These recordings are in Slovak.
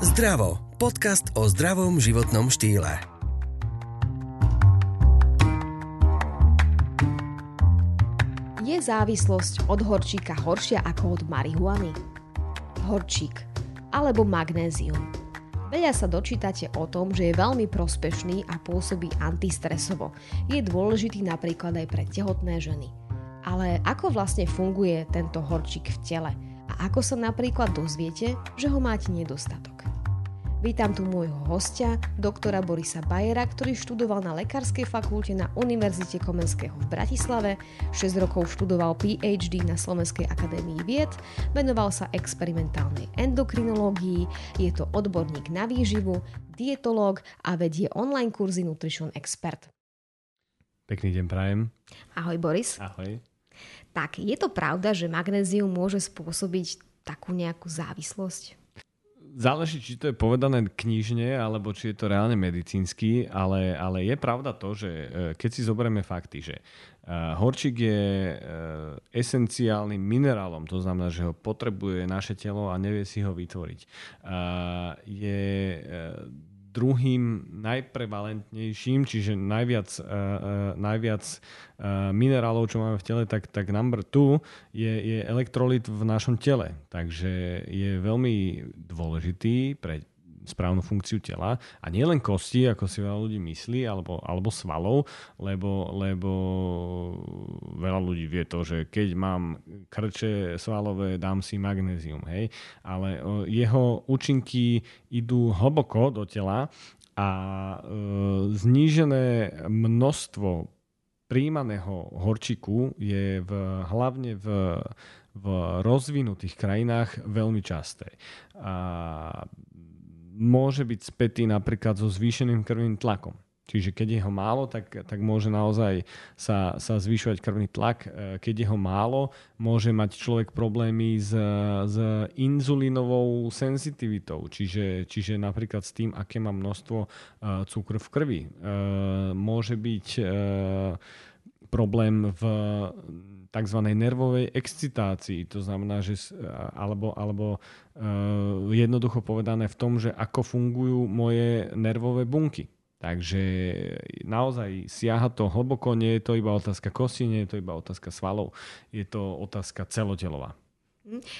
Zdravo. Podcast o zdravom životnom štýle. Je závislosť od horčíka horšia ako od marihuany? Horčík alebo magnézium. Veľa sa dočítate o tom, že je veľmi prospešný a pôsobí antistresovo. Je dôležitý napríklad aj pre tehotné ženy. Ale ako vlastne funguje tento horčík v tele? A ako sa napríklad dozviete, že ho máte nedostatok? Vítam tu môjho hostia, doktora Borisa Bajera, ktorý študoval na Lekárskej fakulte na Univerzite Komenského v Bratislave, 6 rokov študoval PhD na Slovenskej akadémii vied, venoval sa experimentálnej endokrinológii, je to odborník na výživu, dietológ a vedie online kurzy Nutrition Expert. Pekný deň prajem. Ahoj Boris. Ahoj. Tak, je to pravda, že magnézium môže spôsobiť takú nejakú závislosť? Záleží, či to je povedané knižne, alebo či je to reálne medicínsky, ale, ale je pravda to, že e, keď si zoberieme fakty, že e, horčík je e, esenciálnym minerálom, to znamená, že ho potrebuje naše telo a nevie si ho vytvoriť. Je druhým najprevalentnejším, čiže najviac, uh, uh, najviac uh, minerálov, čo máme v tele, tak, tak number two je, je elektrolit v našom tele. Takže je veľmi dôležitý pre správnu funkciu tela a nie len kosti, ako si veľa ľudí myslí, alebo, alebo svalov, lebo, lebo veľa ľudí vie to, že keď mám krče svalové, dám si magnézium, hej, ale jeho účinky idú hlboko do tela a e, znížené množstvo príjmaného horčiku je v, hlavne v, v rozvinutých krajinách veľmi časté. A môže byť spätý napríklad so zvýšeným krvným tlakom. Čiže keď je ho málo, tak, tak môže naozaj sa, sa zvyšovať krvný tlak. E, keď je ho málo, môže mať človek problémy s, s inzulínovou senzitivitou, čiže, čiže napríklad s tým, aké má množstvo e, cukru v krvi. E, môže byť problém v tzv. nervovej excitácii. To znamená, že alebo, alebo uh, jednoducho povedané v tom, že ako fungujú moje nervové bunky. Takže naozaj siaha to hlboko, nie je to iba otázka kosti, nie je to iba otázka svalov, je to otázka celotelová.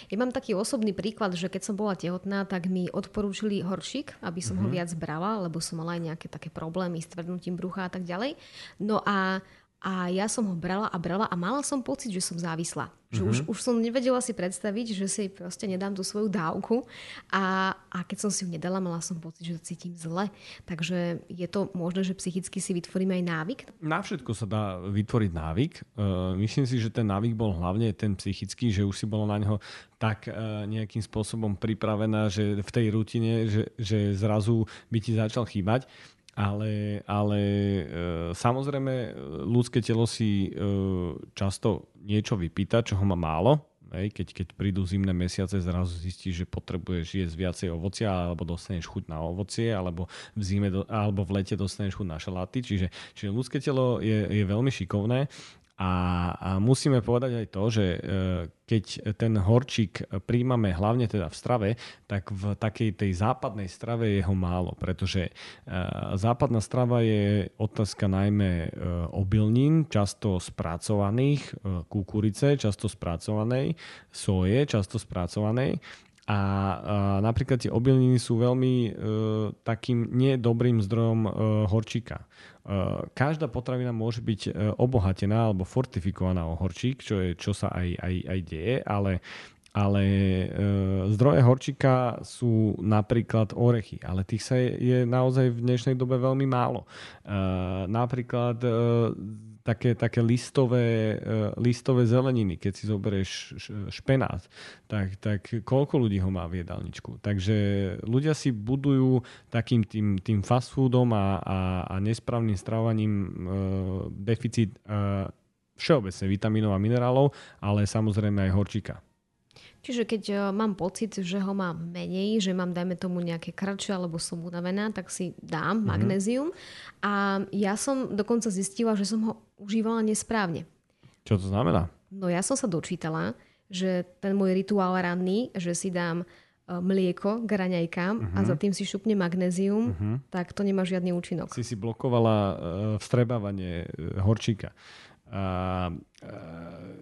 Ja mám taký osobný príklad, že keď som bola tehotná, tak mi odporúčili horšík, aby som mm-hmm. ho mhm. viac brala, lebo som mala aj nejaké také problémy s tvrdnutím brucha a tak ďalej. No a a ja som ho brala a brala a mala som pocit, že som závislá. Že mm-hmm. už, už som nevedela si predstaviť, že si proste nedám tú svoju dávku a, a keď som si ju nedala, mala som pocit, že cítim zle. Takže je to možné, že psychicky si vytvoríme aj návyk? Na všetko sa dá vytvoriť návyk. Uh, myslím si, že ten návyk bol hlavne ten psychický, že už si bolo na neho tak uh, nejakým spôsobom pripravená, že v tej rutine, že, že zrazu by ti začal chýbať. Ale, ale e, samozrejme ľudské telo si e, často niečo vypýta, čo ho má málo. Hej, keď, keď prídu zimné mesiace, zrazu zistíš, že potrebuješ jesť viacej ovocia, alebo dostaneš chuť na ovocie, alebo v zime alebo v lete dostaneš chuť na šaláty. Čiže, čiže ľudské telo je, je veľmi šikovné a, a musíme povedať aj to, že e, keď ten horčík príjmame hlavne teda v strave, tak v takej tej západnej strave je ho málo, pretože e, západná strava je otázka najmä e, obilnín, často spracovaných, kukurice, často spracovanej, soje, často spracovanej a, napríklad tie obilniny sú veľmi e, takým nedobrým zdrojom e, horčíka. Eh, každá potravina môže byť eh, obohatená alebo fortifikovaná o horčík, čo, je, čo sa aj, aj, aj deje, ale ale e, zdroje horčíka sú napríklad orechy, ale tých sa je, je naozaj v dnešnej dobe veľmi málo. E, napríklad e, také, také listové, uh, listové zeleniny, keď si zoberieš špenát, tak, tak koľko ľudí ho má v jedálničku. Takže ľudia si budujú takým tým, tým fast foodom a, a, a nesprávnym strávaním uh, deficit uh, všeobecne vitamínov a minerálov, ale samozrejme aj horčíka. Čiže keď uh, mám pocit, že ho mám menej, že mám, dajme tomu, nejaké krče alebo som unavená, tak si dám mm-hmm. magnézium. A ja som dokonca zistila, že som ho užívala nesprávne. Čo to znamená? No ja som sa dočítala, že ten môj rituál ranný, že si dám mlieko k raňajkám uh-huh. a za tým si šupne magnézium, uh-huh. tak to nemá žiadny účinok. Si si blokovala uh, vstrebávanie horčíka. Uh, uh,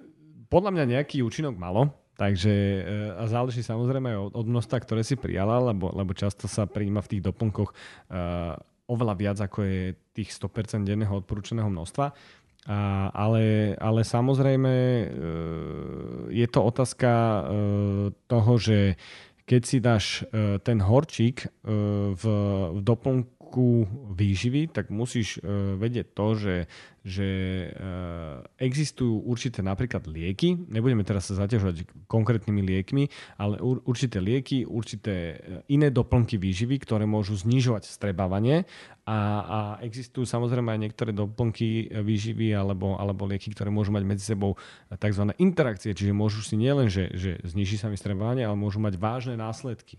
podľa mňa nejaký účinok malo, Takže a záleží samozrejme od, od množstva, ktoré si prijala, lebo, lebo často sa prijíma v tých doplnkoch uh, oveľa viac, ako je tých 100% denného odporúčaného množstva. A, ale, ale samozrejme e, je to otázka e, toho, že keď si dáš e, ten horčík v, v doplnku výživy, tak musíš vedieť to, že že eh, existujú určité napríklad lieky, nebudeme teraz sa zaťažovať konkrétnymi liekmi, ale určité lieky, určité eh, iné doplnky výživy, ktoré môžu znižovať strebávanie a, a existujú samozrejme aj niektoré doplnky eh, výživy alebo, alebo lieky, ktoré môžu mať medzi sebou tzv. interakcie, čiže môžu si nielen, že, že zniží sa mi strebávanie, ale môžu mať vážne následky.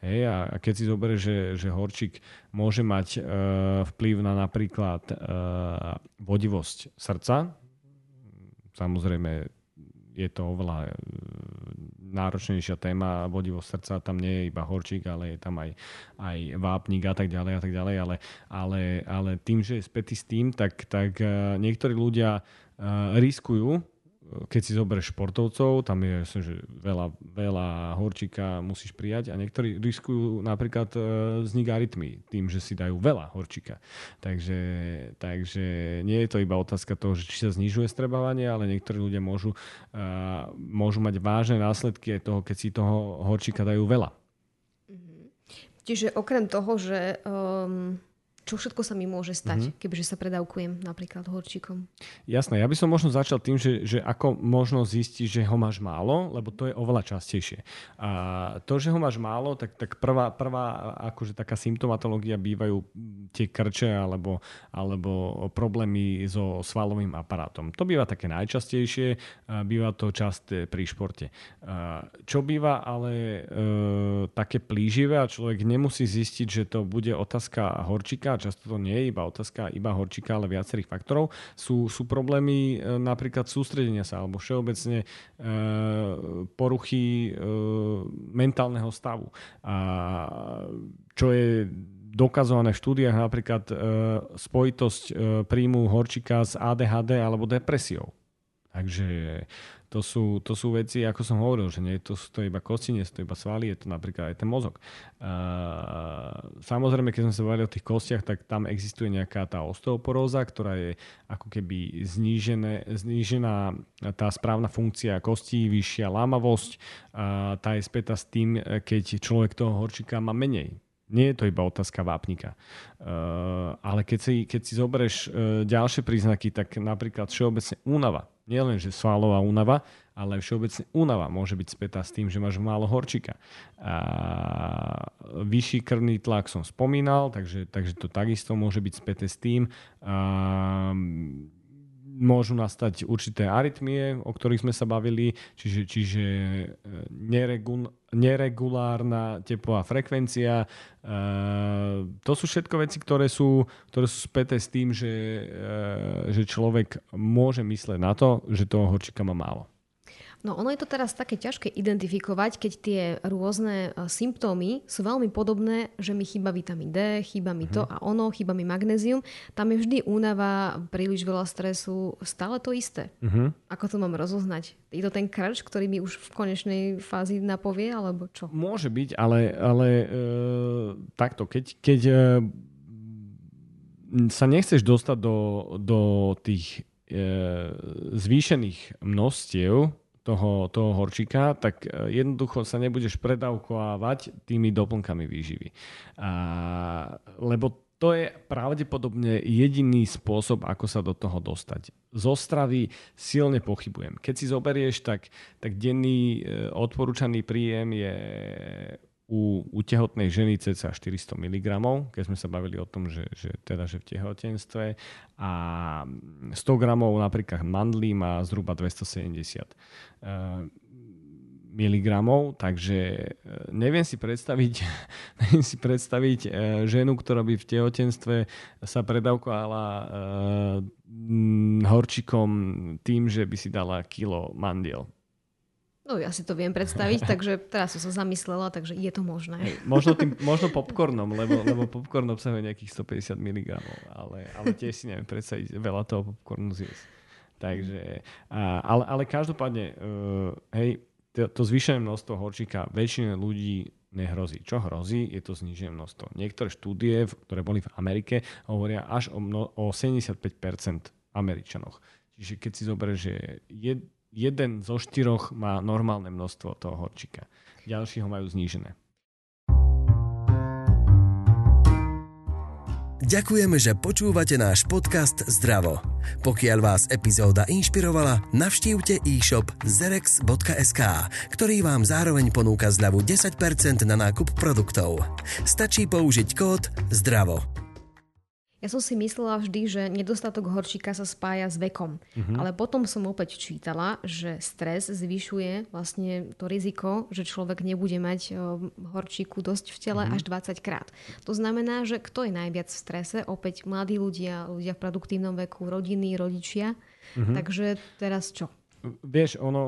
Hej, a keď si zoberieš, že, že horčík môže mať e, vplyv na napríklad e, vodivosť srdca, samozrejme je to oveľa e, náročnejšia téma, vodivosť srdca, tam nie je iba horčík, ale je tam aj, aj vápnik a tak ďalej a tak ďalej, ale, ale, ale tým, že je spätý s tým, tak, tak e, niektorí ľudia e, riskujú keď si zoberieš športovcov, tam je že veľa, veľa horčíka musíš prijať a niektorí riskujú napríklad e, vznik arytmy tým, že si dajú veľa horčíka. Takže, takže nie je to iba otázka toho, že či sa znižuje strebávanie, ale niektorí ľudia môžu, uh, môžu mať vážne následky aj toho, keď si toho horčíka dajú veľa. Mhm. Čiže okrem toho, že um čo všetko sa mi môže stať, mm-hmm. kebyže sa predávkujem napríklad horčíkom. Jasné, ja by som možno začal tým, že, že ako možno zistiť, že ho máš málo, lebo to je oveľa častejšie. A to, že ho máš málo, tak, tak prvá, prvá akože taká symptomatológia bývajú tie krče alebo, alebo problémy so svalovým aparátom. To býva také najčastejšie, býva to časté pri športe. Čo býva ale e, také plíživé a človek nemusí zistiť, že to bude otázka horčíka, často to nie je iba otázka iba horčíka, ale viacerých faktorov, sú, sú problémy e, napríklad sústredenia sa alebo všeobecne e, poruchy e, mentálneho stavu. A čo je dokazované v štúdiách napríklad e, spojitosť e, príjmu horčíka s ADHD alebo depresiou. Takže to sú, to sú veci, ako som hovoril, že nie to sú to iba kosti, nie sú to iba svaly, je to napríklad aj ten mozog. Uh, samozrejme, keď sme sa bavili o tých kostiach, tak tam existuje nejaká tá osteoporóza, ktorá je ako keby znížené, znížená tá správna funkcia kostí, vyššia lámavosť. Uh, tá je späta s tým, keď človek toho horčíka má menej. Nie je to iba otázka vápnika. Uh, ale keď si, keď si zoberieš uh, ďalšie príznaky, tak napríklad všeobecne únava nielen, že svalová únava, ale všeobecne únava môže byť spätá s tým, že máš málo horčika. A vyšší krvný tlak som spomínal, takže, takže to takisto môže byť späté s tým. A, môžu nastať určité arytmie, o ktorých sme sa bavili, čiže, čiže e, neregul, neregulárna tepová frekvencia. E, to sú všetko veci, ktoré sú, ktoré sú späté s tým, že, e, že človek môže mysleť na to, že toho horčika má málo. No ono je to teraz také ťažké identifikovať, keď tie rôzne e, symptómy sú veľmi podobné, že mi chýba vitamín D, chýba mi to mhm. a ono, chýba mi magnézium. Tam je vždy únava, príliš veľa stresu, stále to isté. Uh-huh. Ako to mám rozoznať? Je to ten krč, ktorý mi už v konečnej fázi napovie, alebo čo? Môže byť, ale, ale e, takto, keď, keď e, sa nechceš dostať do, do tých e, zvýšených množstiev toho, toho horčíka, tak e, jednoducho sa nebudeš predávkovávať tými doplnkami výživy. A, lebo to je pravdepodobne jediný spôsob, ako sa do toho dostať. Zo stravy silne pochybujem. Keď si zoberieš, tak, tak denný e, odporúčaný príjem je u, u tehotnej ženy cca 400 mg, keď sme sa bavili o tom, že, že, teda, že v tehotenstve. A 100 g napríklad mandlí má zhruba 270 uh, miligramov, takže uh, neviem si predstaviť, neviem si predstaviť uh, ženu, ktorá by v tehotenstve sa predávkovala horčikom tým, že by si dala kilo mandiel No ja si to viem predstaviť, takže teraz som sa zamyslela, takže je to možné. Hej, možno, tým, možno popcornom, lebo, lebo popcorn obsahuje nejakých 150 mg, ale, ale tiež si neviem predstaviť veľa toho popcornu zjesť. Takže, ale, ale každopádne, uh, hej, to, to zvýšené množstvo horčíka väčšine ľudí nehrozí. Čo hrozí, je to znižené množstvo. Niektoré štúdie, ktoré boli v Amerike, hovoria až o, mno, o 75% Američanoch. Čiže keď si zoberieš, že jed, jeden zo štyroch má normálne množstvo toho horčika. Ďalší ho majú znížené. Ďakujeme, že počúvate náš podcast Zdravo. Pokiaľ vás epizóda inšpirovala, navštívte e-shop zerex.sk, ktorý vám zároveň ponúka zľavu 10% na nákup produktov. Stačí použiť kód ZDRAVO. Ja som si myslela vždy, že nedostatok horčíka sa spája s vekom. Uh-huh. Ale potom som opäť čítala, že stres zvyšuje vlastne to riziko, že človek nebude mať horčíku dosť v tele uh-huh. až 20 krát. To znamená, že kto je najviac v strese? Opäť mladí ľudia, ľudia v produktívnom veku, rodiny, rodičia. Uh-huh. Takže teraz čo? Vieš, ono,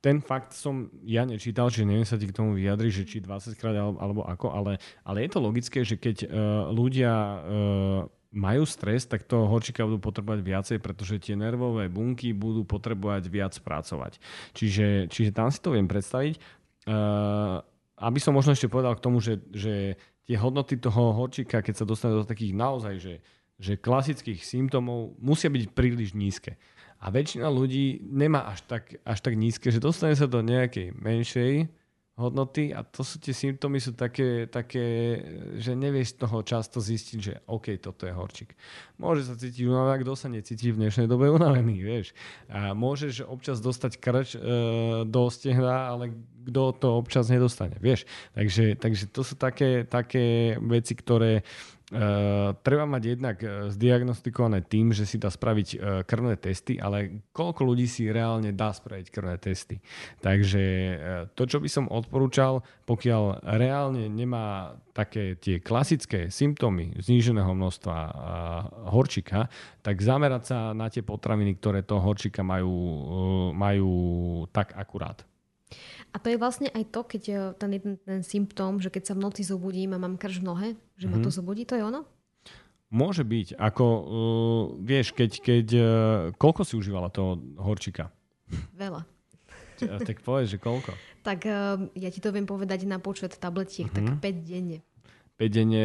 ten fakt som ja nečítal, že neviem sa ti k tomu vyjadriť, že či 20 krát alebo, ako, ale, ale je to logické, že keď uh, ľudia uh, majú stres, tak toho horčika budú potrebovať viacej, pretože tie nervové bunky budú potrebovať viac pracovať. Čiže, čiže tam si to viem predstaviť. Uh, aby som možno ešte povedal k tomu, že, že tie hodnoty toho horčika, keď sa dostane do takých naozaj, že, že klasických symptómov, musia byť príliš nízke. A väčšina ľudí nemá až tak, až tak nízke, že dostane sa do nejakej menšej hodnoty a to sú tie symptómy sú také, také že nevieš toho často zistiť, že OK, toto je horčík. Môže sa cítiť unavený, kto sa necíti v dnešnej dobe unavený, vieš. A môžeš občas dostať krč e, do stehna, ale kto to občas nedostane, vieš. Takže, takže to sú také, také veci, ktoré Uh, treba mať jednak uh, zdiagnostikované tým, že si dá spraviť uh, krvné testy, ale koľko ľudí si reálne dá spraviť krvné testy. Takže to, čo by som odporúčal, pokiaľ reálne nemá také tie klasické symptómy zníženého množstva horčika, tak zamerať sa na tie potraviny, ktoré toho horčika majú, majú tak akurát. A to je vlastne aj to, keď je ten, ten, ten symptóm, že keď sa v noci zobudím a mám krč v nohe, že mm-hmm. ma to mhm. zobudí, to je ono? Môže byť. Ako, uh, vieš, keď, keď uh, koľko si užívala toho horčika? Veľa. tak povedz, že koľko? Tak uh, ja ti to viem povedať na počet tabletiek, uh-huh. tak 5 mhm. denne. 5 denne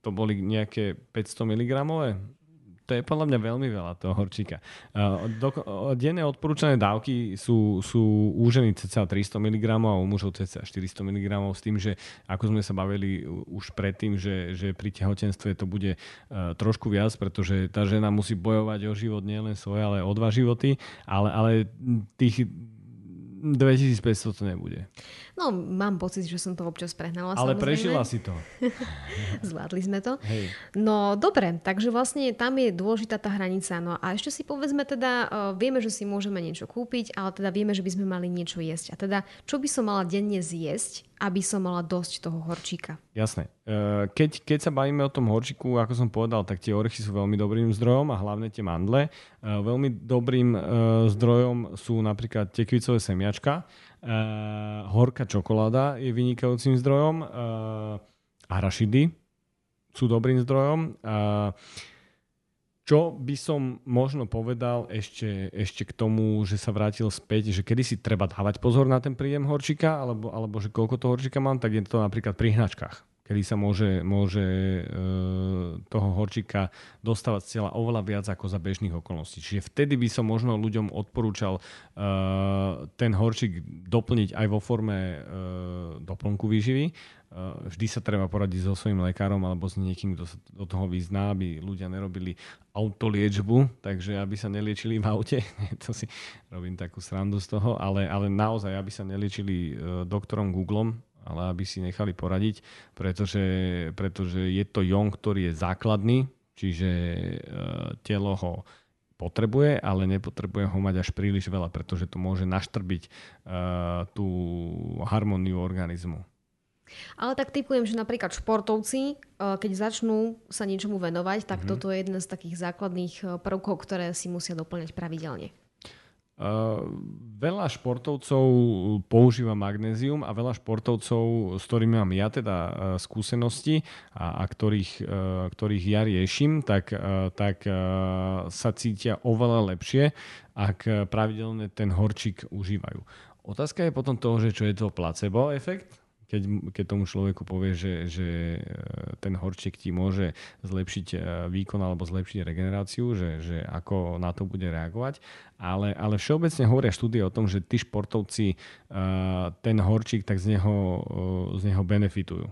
to boli nejaké 500 mg? To je podľa mňa veľmi veľa toho horčíka. Do, denné odporúčané dávky sú, sú u ženy cca 300 mg a u mužov cca 400 mg s tým, že ako sme sa bavili už predtým, že, že pri tehotenstve to bude uh, trošku viac, pretože tá žena musí bojovať o život nielen svoje, ale o dva životy, ale, ale tých 2500 to nebude. No, mám pocit, že som to občas prehnala. Ale samozrejme. prežila si to. Zvládli sme to. Hej. No, dobre, takže vlastne tam je dôležitá tá hranica. No a ešte si povedzme teda, uh, vieme, že si môžeme niečo kúpiť, ale teda vieme, že by sme mali niečo jesť. A teda, čo by som mala denne zjesť, aby som mala dosť toho horčíka. Jasné. E, keď, keď sa bavíme o tom horčíku, ako som povedal, tak tie orechy sú veľmi dobrým zdrojom a hlavne tie mandle. E, veľmi dobrým e, zdrojom sú napríklad tekvicové semiačka. Horká čokoláda je vynikajúcim zdrojom. Arašidy sú dobrým zdrojom. Čo by som možno povedal ešte, ešte k tomu, že sa vrátil späť, že kedy si treba dávať pozor na ten príjem horčika, alebo, alebo že koľko toho horčika mám, tak je to napríklad pri hnačkách kedy sa môže, môže e, toho horčika dostávať z cieľa oveľa viac ako za bežných okolností. Čiže vtedy by som možno ľuďom odporúčal e, ten horčik doplniť aj vo forme e, doplnku výživy. E, vždy sa treba poradiť so svojím lekárom alebo s niekým, kto sa do toho vyzná, aby ľudia nerobili autoliečbu, takže aby sa neliečili v aute. to si robím takú srandu z toho, ale, ale naozaj, aby sa neliečili e, doktorom Googlom, ale aby si nechali poradiť, pretože, pretože je to jong, ktorý je základný, čiže e, telo ho potrebuje, ale nepotrebuje ho mať až príliš veľa, pretože to môže naštrbiť e, tú harmóniu organizmu. Ale tak typujem, že napríklad športovci, e, keď začnú sa niečomu venovať, tak mm-hmm. toto je jeden z takých základných prvkov, ktoré si musia doplňať pravidelne. veľa športovcov používa magnézium a veľa športovcov, s ktorými mám ja teda uh, skúsenosti a, a ktorých, uh, ktorých ja riešim, tak, uh, tak uh, sa cítia oveľa lepšie, ak pravidelne ten horčík užívajú. Otázka je potom toho, že čo je to placebo efekt, keď, keď tomu človeku povie, že, že e, ten horček ti môže zlepšiť e, výkon alebo zlepšiť regeneráciu, že, že ako na to bude reagovať. Ale, ale všeobecne hovoria štúdie o tom, že tí športovci e, ten horčík tak z neho, z neho benefitujú.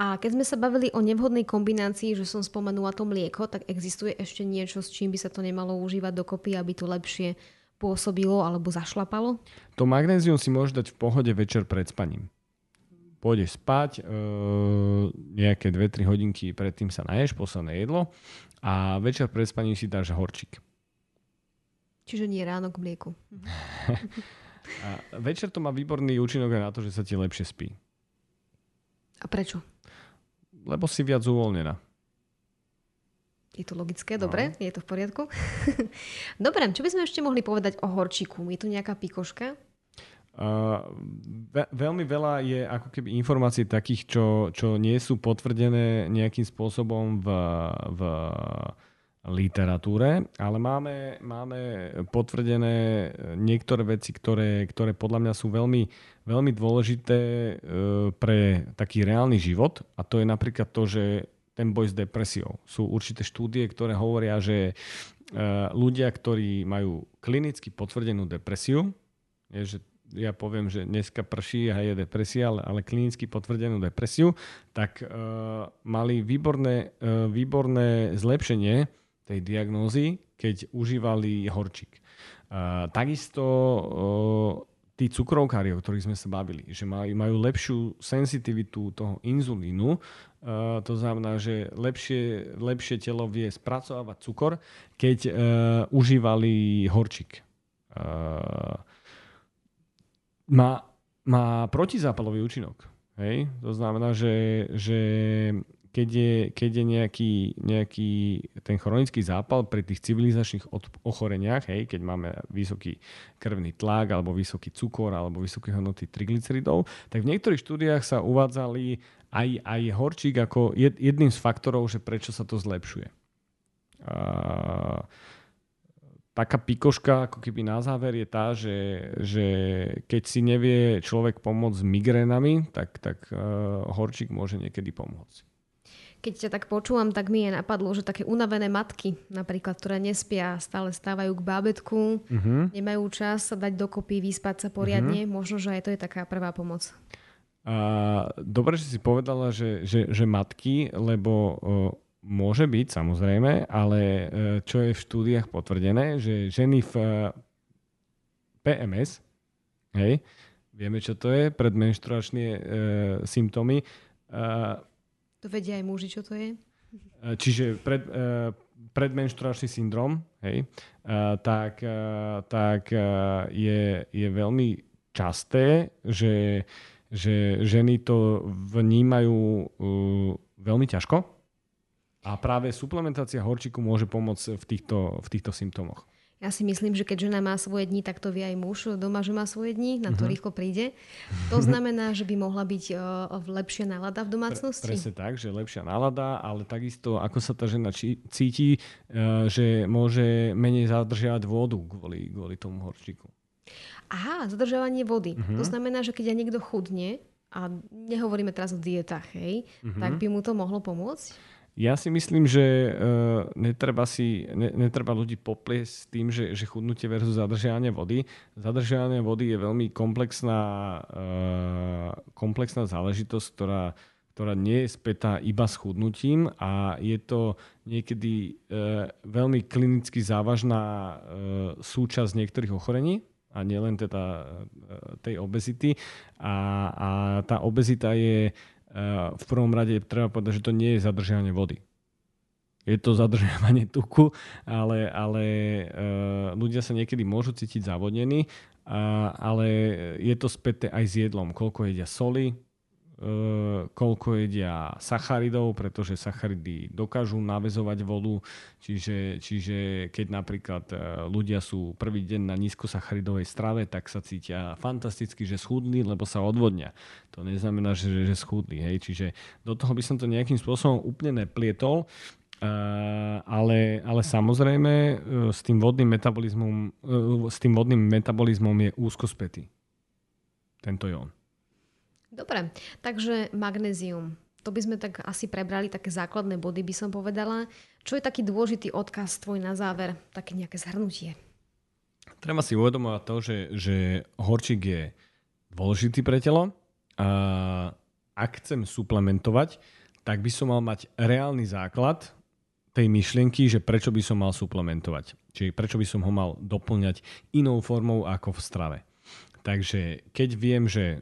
A keď sme sa bavili o nevhodnej kombinácii, že som spomenula to mlieko, tak existuje ešte niečo, s čím by sa to nemalo užívať dokopy, aby to lepšie pôsobilo alebo zašlapalo? To magnézium si môžeš dať v pohode večer pred spaním. Pôjdeš spať, e, nejaké 2-3 hodinky predtým sa naješ, posledné jedlo a večer pred spaním si dáš horčík. Čiže nie ráno k mlieku. a večer to má výborný účinok aj na to, že sa ti lepšie spí. A prečo? Lebo si viac uvoľnená. Je to logické, dobre, no. je to v poriadku. dobre, čo by sme ešte mohli povedať o horčíku? Je tu nejaká pikoška? Uh, ve- veľmi veľa je ako keby informácií takých, čo, čo nie sú potvrdené nejakým spôsobom v, v literatúre, ale máme, máme potvrdené niektoré veci, ktoré, ktoré podľa mňa sú veľmi, veľmi dôležité uh, pre taký reálny život a to je napríklad to, že ten boj s depresiou. Sú určité štúdie, ktoré hovoria, že e, ľudia, ktorí majú klinicky potvrdenú depresiu, je, že ja poviem, že dneska prší a je depresia, ale, ale klinicky potvrdenú depresiu, tak uh, mali výborné, uh, výborné zlepšenie tej diagnózy, keď užívali horčík. Uh, takisto uh, tí cukrovkári, o ktorých sme sa bavili, že majú, lepšiu senzitivitu toho inzulínu, Uh, to znamená, že lepšie, lepšie telo vie spracovávať cukor, keď uh, užívali horčík. Uh, má, má protizápalový účinok. Hej? To znamená, že, že keď je, keď je nejaký, nejaký ten chronický zápal pri tých civilizačných ochoreniach, hej, keď máme vysoký krvný tlak, alebo vysoký cukor, alebo vysoké hodnoty triglyceridov, tak v niektorých štúdiách sa uvádzali aj, aj horčík ako jedným z faktorov, že prečo sa to zlepšuje. Uh, taká pikoška ako keby na záver je tá, že, že keď si nevie človek pomôcť s migrénami, tak, tak uh, horčík môže niekedy pomôcť. Keď ťa tak počúvam, tak mi je napadlo, že také unavené matky, napríklad, ktoré nespia, stále stávajú k bábetku, uh-huh. nemajú čas sa dať dokopy, vyspať sa poriadne, uh-huh. možno, že aj to je taká prvá pomoc. A, dobre, že si povedala, že, že, že matky, lebo o, môže byť samozrejme, ale e, čo je v štúdiách potvrdené, že ženy v e, PMS, hej, vieme čo to je, predmenštruačné e, symptómy, e, to vedia aj muži, čo to je? E, čiže pred, uh, predmenštruačný syndrom, hej, uh, tak, tak je, je veľmi časté, že, že ženy to vnímajú veľmi ťažko a práve suplementácia horčíku môže pomôcť v týchto, v týchto symptómoch. Ja si myslím, že keď žena má svoje dni, tak to vie aj muž doma, že má svoje dni, na to uh-huh. rýchlo príde. To znamená, že by mohla byť uh, lepšia nálada v domácnosti? Pre, presne tak, že lepšia nálada, ale takisto ako sa tá žena či, cíti, uh, že môže menej zadržiavať vodu kvôli, kvôli tomu horčíku. Aha, zadržiavanie vody. Uh-huh. To znamená, že keď ja niekto chudne, a nehovoríme teraz o dietách, hej, uh-huh. tak by mu to mohlo pomôcť? Ja si myslím, že uh, netreba, si, ne, netreba ľudí popliesť s tým, že, že chudnutie versus zadržiavanie vody. Zadržiavanie vody je veľmi komplexná, uh, komplexná záležitosť, ktorá, ktorá nie je spätá iba s chudnutím a je to niekedy uh, veľmi klinicky závažná uh, súčasť niektorých ochorení a nielen teda tej obezity. A, a tá obezita je v prvom rade treba povedať, že to nie je zadržiavanie vody. Je to zadržiavanie tuku, ale, ale ľudia sa niekedy môžu cítiť zavodnení, ale je to späté aj s jedlom. Koľko jedia soli, koľko jedia sacharidov, pretože sacharidy dokážu navezovať vodu, čiže, čiže keď napríklad e, ľudia sú prvý deň na nízkosacharidovej strave, tak sa cítia fantasticky, že schudli, lebo sa odvodnia. To neznamená, že, že schudli. Hej. Čiže do toho by som to nejakým spôsobom úplne neplietol. Uh, ale, ale samozrejme s tým vodným metabolizmom, s tým vodným metabolizmom je úzko spätý tento jón. Dobre, takže magnézium. To by sme tak asi prebrali, také základné body by som povedala. Čo je taký dôležitý odkaz tvoj na záver, také nejaké zhrnutie? Treba si uvedomovať to, že, že horčík je dôležitý pre telo. A ak chcem suplementovať, tak by som mal mať reálny základ tej myšlienky, že prečo by som mal suplementovať. Čiže prečo by som ho mal doplňať inou formou ako v strave. Takže keď viem, že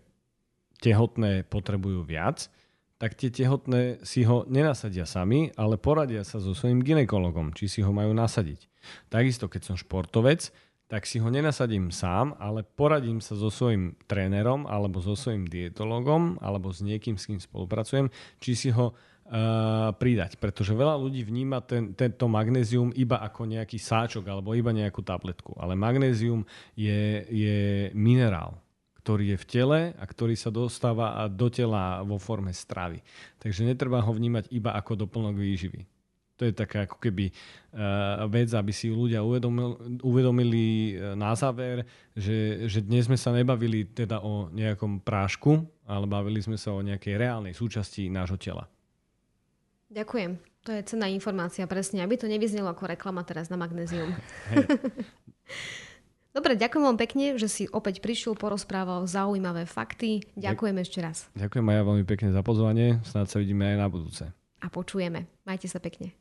tehotné potrebujú viac, tak tie tehotné si ho nenasadia sami, ale poradia sa so svojím ginekologom, či si ho majú nasadiť. Takisto, keď som športovec, tak si ho nenasadím sám, ale poradím sa so svojím trénerom alebo so svojím dietologom alebo s niekým, s kým spolupracujem, či si ho uh, pridať. Pretože veľa ľudí vníma ten, tento magnézium iba ako nejaký sáčok alebo iba nejakú tabletku. Ale magnézium je, je minerál ktorý je v tele a ktorý sa dostáva do tela vo forme stravy. Takže netreba ho vnímať iba ako doplnok výživy. To je taká ako keby uh, vec, aby si ľudia uvedomili, uvedomili na záver, že, že dnes sme sa nebavili teda o nejakom prášku, ale bavili sme sa o nejakej reálnej súčasti nášho tela. Ďakujem. To je cenná informácia, presne. Aby to nevyznelo ako reklama teraz na magnézium. Dobre, ďakujem vám pekne, že si opäť prišiel, porozprával zaujímavé fakty. Ďakujem Ďak- ešte raz. Ďakujem aj ja veľmi pekne za pozvanie. Snáď sa vidíme aj na budúce. A počujeme. Majte sa pekne.